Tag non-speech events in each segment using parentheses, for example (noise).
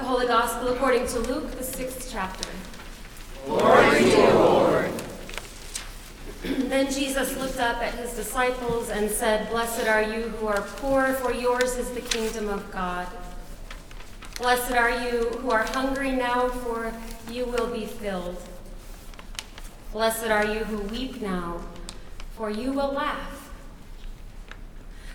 The Holy Gospel according to Luke, the sixth chapter. Glory to you, Lord. (clears throat) Then Jesus looked up at his disciples and said, Blessed are you who are poor, for yours is the kingdom of God. Blessed are you who are hungry now, for you will be filled. Blessed are you who weep now, for you will laugh.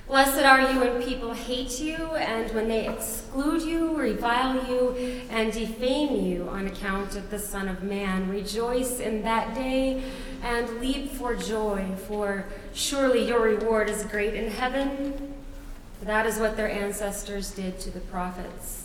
Blessed are you when people hate you and when they exclude you, revile you, and defame you on account of the Son of Man. Rejoice in that day and leap for joy, for surely your reward is great in heaven. That is what their ancestors did to the prophets.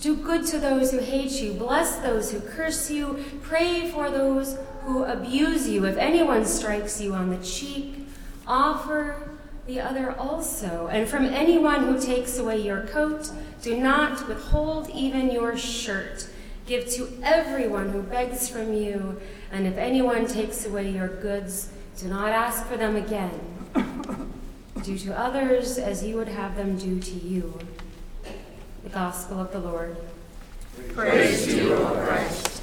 Do good to those who hate you. Bless those who curse you. Pray for those who abuse you. If anyone strikes you on the cheek, offer the other also. And from anyone who takes away your coat, do not withhold even your shirt. Give to everyone who begs from you. And if anyone takes away your goods, do not ask for them again. do to others as you would have them do to you. The Gospel of the Lord. Praise to you, O Christ.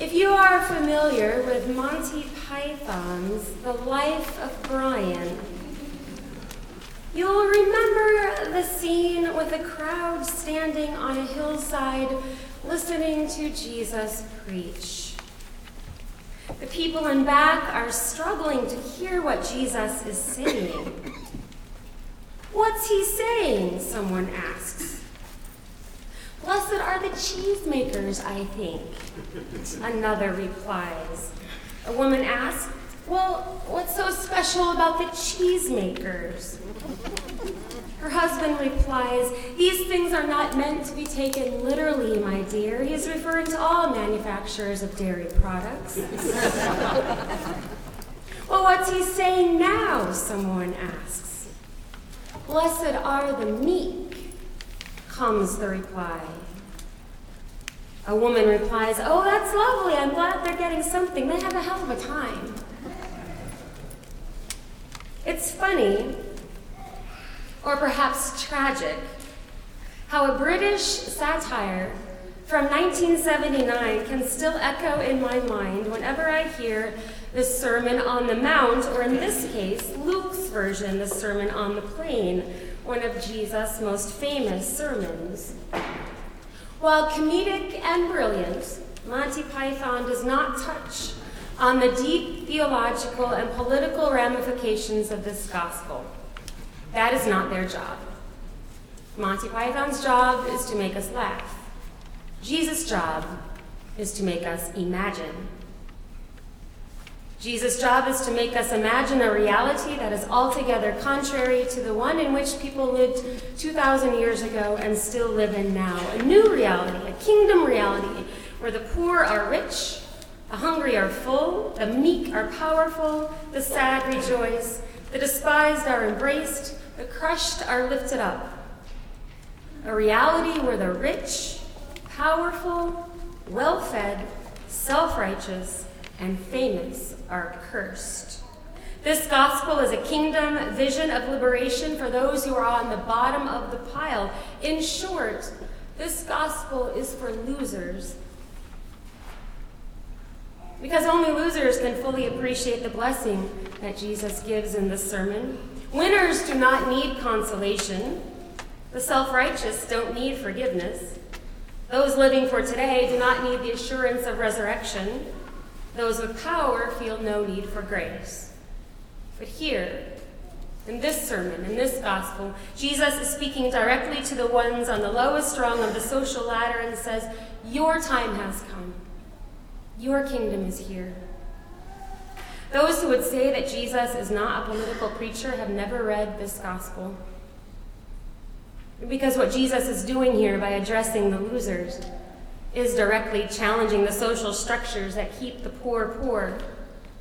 If you are familiar with Monty Python's The Life of Brian, you'll remember the scene with a crowd standing on a hillside listening to Jesus preach. The people in back are struggling to hear what Jesus is saying. What's he saying? Someone asks. Blessed are the cheesemakers, I think. Another replies. A woman asks, Well, what's so special about the cheesemakers? Her husband replies, These things are not meant to be taken literally, my dear. He's referring to all manufacturers of dairy products. (laughs) well, what's he saying now? Someone asks. Blessed are the meek, comes the reply. A woman replies, Oh, that's lovely. I'm glad they're getting something. They have a hell of a time. It's funny or perhaps tragic, how a British satire from 1979 can still echo in my mind whenever I hear the Sermon on the Mount, or in this case, Luke's version, the Sermon on the Plain, one of Jesus' most famous sermons. While comedic and brilliant, Monty Python does not touch on the deep theological and political ramifications of this gospel. That is not their job. Monty Python's job is to make us laugh. Jesus' job is to make us imagine. Jesus' job is to make us imagine a reality that is altogether contrary to the one in which people lived 2,000 years ago and still live in now. A new reality, a kingdom reality, where the poor are rich, the hungry are full, the meek are powerful, the sad rejoice, the despised are embraced, the crushed are lifted up. A reality where the rich, powerful, well fed, self righteous, and famous are cursed. This gospel is a kingdom vision of liberation for those who are on the bottom of the pile. In short, this gospel is for losers. Because only losers can fully appreciate the blessing that Jesus gives in this sermon. Winners do not need consolation. The self righteous don't need forgiveness. Those living for today do not need the assurance of resurrection. Those with power feel no need for grace. But here, in this sermon, in this gospel, Jesus is speaking directly to the ones on the lowest rung of the social ladder and says, Your time has come. Your kingdom is here. Those who would say that Jesus is not a political preacher have never read this gospel. Because what Jesus is doing here by addressing the losers is directly challenging the social structures that keep the poor poor,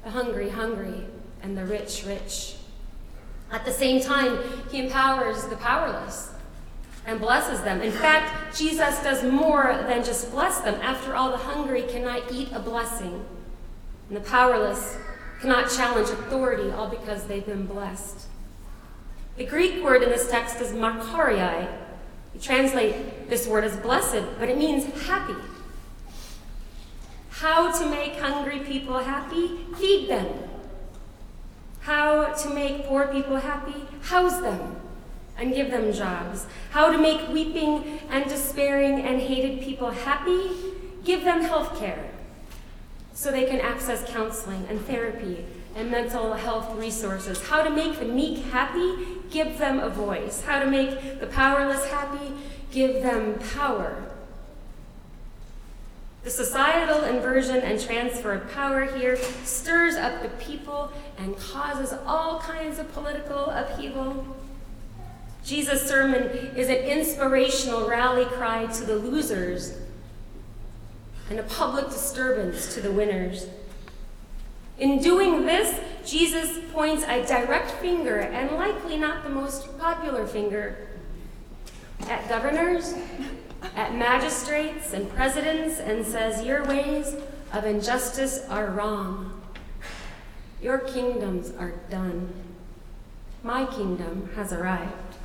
the hungry hungry, and the rich rich. At the same time, he empowers the powerless and blesses them. In fact, Jesus does more than just bless them. After all, the hungry cannot eat a blessing, and the powerless cannot challenge authority, all because they've been blessed. The Greek word in this text is makarioi. You translate this word as blessed, but it means happy. How to make hungry people happy? Feed them. How to make poor people happy? House them and give them jobs. How to make weeping and despairing and hated people happy? Give them health care so they can access counseling and therapy and mental health resources. How to make the meek happy? Give them a voice. How to make the powerless happy? Give them power. The societal inversion and transfer of power here stirs up the people and causes all kinds of political upheaval. Jesus' sermon is an inspirational rally cry to the losers and a public disturbance to the winners. In doing this, Jesus points a direct finger, and likely not the most popular finger, at governors, at magistrates and presidents, and says, Your ways of injustice are wrong. Your kingdoms are done. My kingdom has arrived.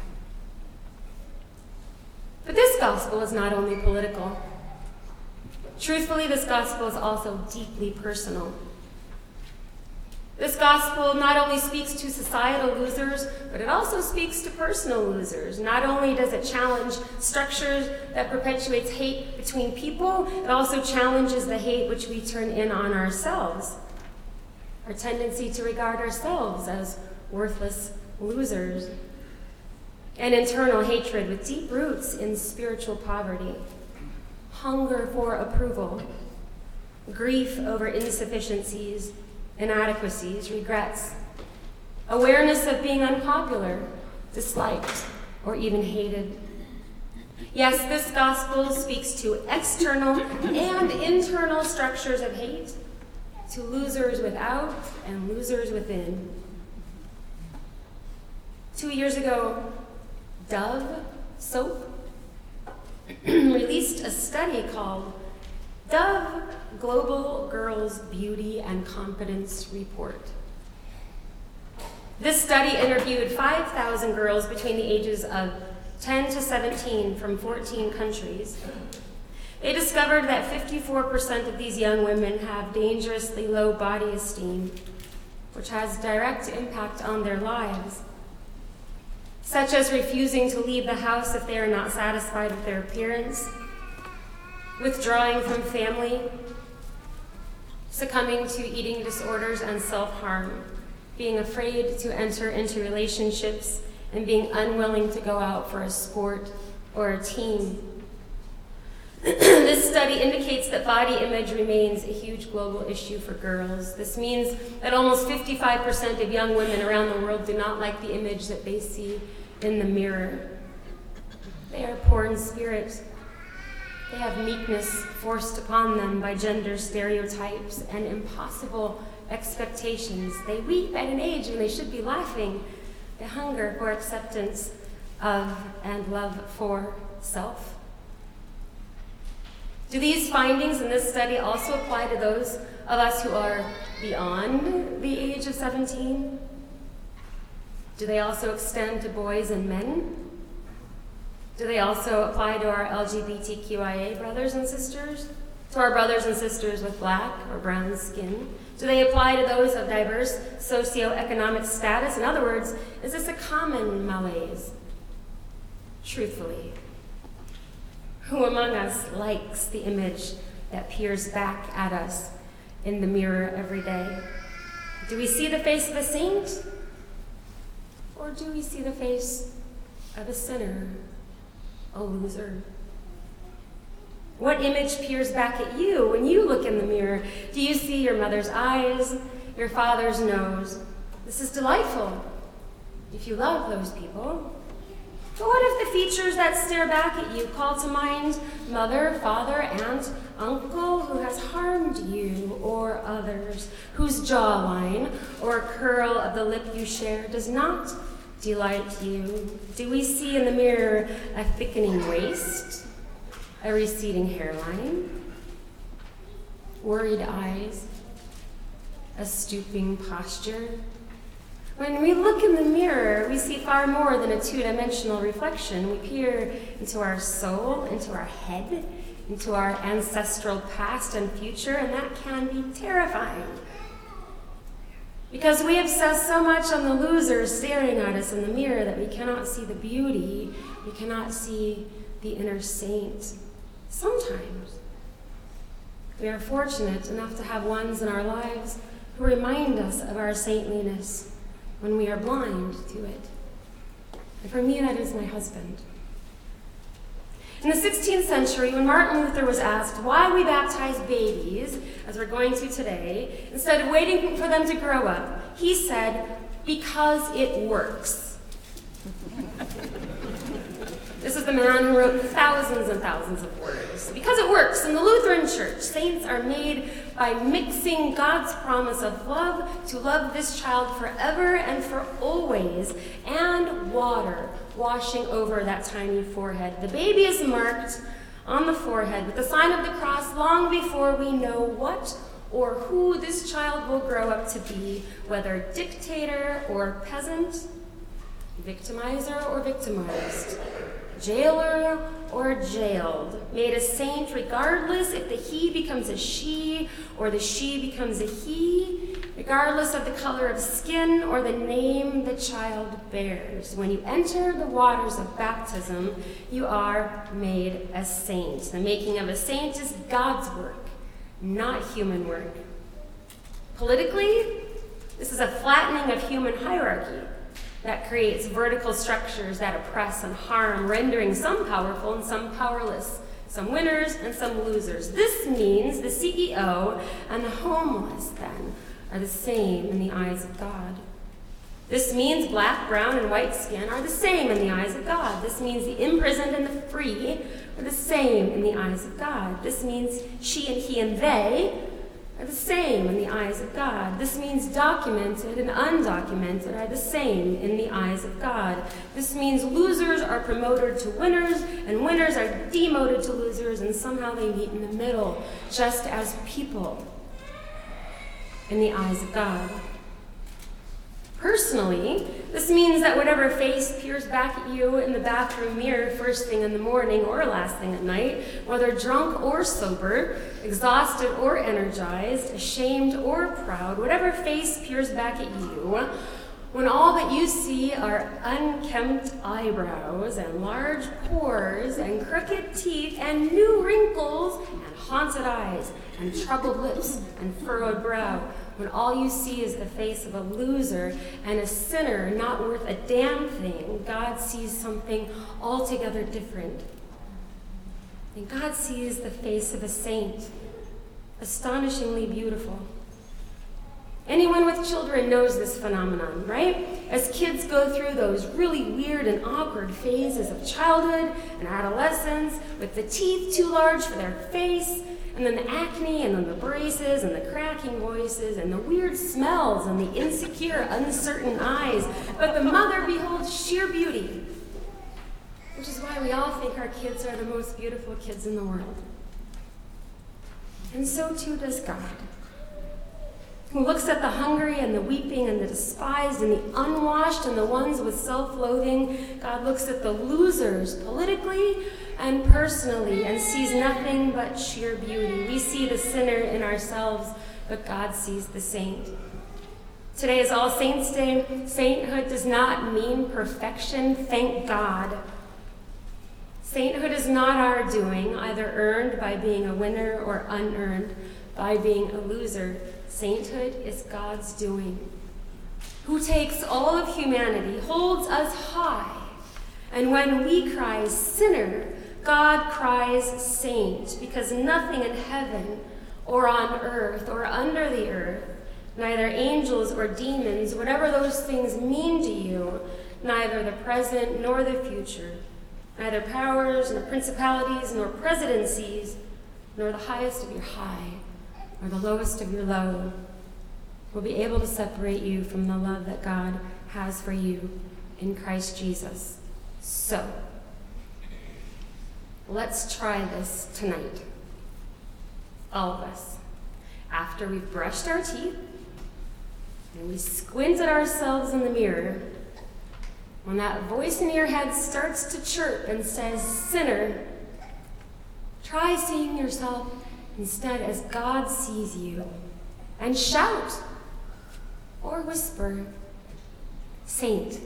But this gospel is not only political. Truthfully, this gospel is also deeply personal. This gospel not only speaks to societal losers, but it also speaks to personal losers. Not only does it challenge structures that perpetuates hate between people, it also challenges the hate which we turn in on ourselves. Our tendency to regard ourselves as worthless losers and internal hatred with deep roots in spiritual poverty, hunger for approval, grief over insufficiencies, inadequacies, regrets, awareness of being unpopular, disliked, or even hated. Yes, this gospel speaks to external and internal structures of hate, to losers without and losers within. Two years ago, Dove soap (clears throat) released a study called Dove Global Girls Beauty and Confidence Report. This study interviewed 5,000 girls between the ages of 10 to 17 from 14 countries. They discovered that 54% of these young women have dangerously low body esteem, which has direct impact on their lives such as refusing to leave the house if they are not satisfied with their appearance, withdrawing from family, succumbing to eating disorders and self harm, being afraid to enter into relationships, and being unwilling to go out for a sport or a team. (clears throat) this study indicates that body image remains a huge global issue for girls. This means that almost 55% of young women around the world do not like the image that they see in the mirror. They are poor in spirit. They have meekness forced upon them by gender stereotypes and impossible expectations. They weep at an age when they should be laughing. They hunger for acceptance of and love for self. Do these findings in this study also apply to those of us who are beyond the age of 17? Do they also extend to boys and men? Do they also apply to our LGBTQIA brothers and sisters? To our brothers and sisters with black or brown skin? Do they apply to those of diverse socioeconomic status? In other words, is this a common malaise? Truthfully, who among us likes the image that peers back at us in the mirror every day? Do we see the face of a saint or do we see the face of a sinner, a loser? What image peers back at you when you look in the mirror? Do you see your mother's eyes, your Father's nose? This is delightful if you love those people. But what if the features that stare back at you call to mind mother, father, aunt, uncle who has harmed you or others, whose jawline or curl of the lip you share does not delight you? Do we see in the mirror a thickening waist, a receding hairline, worried eyes, a stooping posture? When we look in the mirror, we see far more than a two dimensional reflection. We peer into our soul, into our head, into our ancestral past and future, and that can be terrifying. Because we obsess so much on the loser staring at us in the mirror that we cannot see the beauty, we cannot see the inner saint. Sometimes we are fortunate enough to have ones in our lives who remind us of our saintliness when we are blind to it. And for me, that is my husband. In the 16th century, when Martin Luther was asked why we baptize babies, as we're going to today, instead of waiting for them to grow up, he said, because it works. This is the man who wrote thousands and thousands of words. Because it works. In the Lutheran Church, saints are made by mixing God's promise of love to love this child forever and for always, and water washing over that tiny forehead. The baby is marked on the forehead with the sign of the cross long before we know what or who this child will grow up to be, whether dictator or peasant, victimizer or victimized jailer or jailed, made a saint regardless if the he becomes a she or the she becomes a he, regardless of the color of skin or the name the child bears. When you enter the waters of baptism, you are made a saint. The making of a saint is God's work, not human work. Politically, this is a flattening of human hierarchy that creates vertical structures that oppress and harm, rendering some powerful and some powerless, some winners and some losers. This means the CEO and the homeless, then, are the same in the eyes of God. This means black, brown, and white skin are the same in the eyes of God. This means the imprisoned and the free are the same in the eyes of God. This means she and he and they are the same in the eyes of God. This means documented and undocumented are the same in the eyes of God. This means losers are promoted to winners and winners are demoted to losers, and somehow they meet in the middle, just as people in the eyes of God. Personally, this means that whatever face peers back at you in the bathroom mirror first thing in the morning or last thing at night, whether drunk or sober, exhausted or energized, ashamed or proud, whatever face peers back at you, when all that you see are unkempt eyebrows and large pores and crooked teeth and new wrinkles and haunted eyes and troubled lips and furrowed brow, when all you see is the face of a loser and a sinner not worth a damn thing, God sees something altogether different. And God sees the face of a saint, astonishingly beautiful. Anyone with children knows this phenomenon, right? As kids go through those really weird and awkward phases of childhood and adolescence, with the teeth too large for their face, and then the acne, and then the braces, and the cracking voices, and the weird smells, and the insecure, uncertain eyes. But the mother beholds sheer beauty, which is why we all think our kids are the most beautiful kids in the world. And so too does God who looks at the hungry and the weeping and the despised and the unwashed and the ones with self loathing. God looks at the losers politically and personally and sees nothing but sheer beauty. We see the sinner in ourselves, but God sees the saint. Today is All Saints' Day. Sainthood does not mean perfection, thank God. Sainthood is not our doing, either earned by being a winner or unearned by being a loser. Sainthood is God's doing, who takes all of humanity, holds us high, and when we cry sinner, God cries saint, because nothing in heaven or on earth or under the earth neither angels or demons, whatever those things mean to you, neither the present nor the future, neither powers nor principalities nor presidencies, nor the highest of your high, nor the lowest of your low, will be able to separate you from the love that God has for you in Christ Jesus. So, let's try this tonight. All of us. After we've brushed our teeth and we squint at ourselves in the mirror, when that voice in your head starts to chirp and says, Sinner, try seeing yourself instead as God sees you and shout or whisper, Saint,